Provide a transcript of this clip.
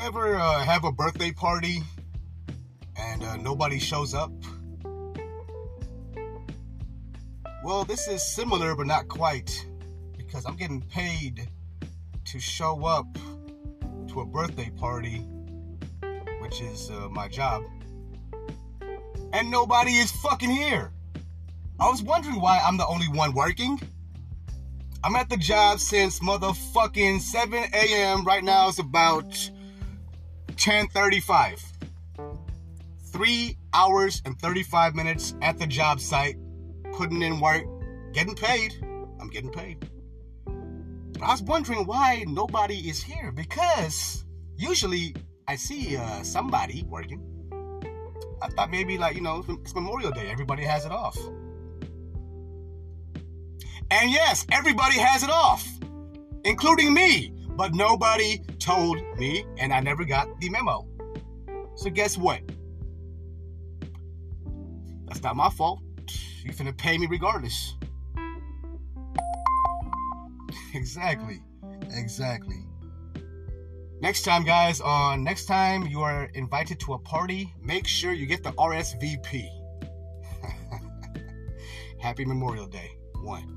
ever uh, have a birthday party and uh, nobody shows up? Well, this is similar, but not quite, because I'm getting paid to show up to a birthday party, which is uh, my job, and nobody is fucking here. I was wondering why I'm the only one working. I'm at the job since motherfucking 7 a.m. Right now it's about 10:35. Three hours and 35 minutes at the job site, putting in work, getting paid. I'm getting paid. I was wondering why nobody is here because usually I see uh, somebody working. I thought maybe like you know it's Memorial Day, everybody has it off. And yes, everybody has it off, including me. But nobody told me, and I never got the memo. So guess what? That's not my fault. You finna pay me regardless. exactly. Exactly. Next time, guys, on next time you are invited to a party, make sure you get the RSVP. Happy Memorial Day. One.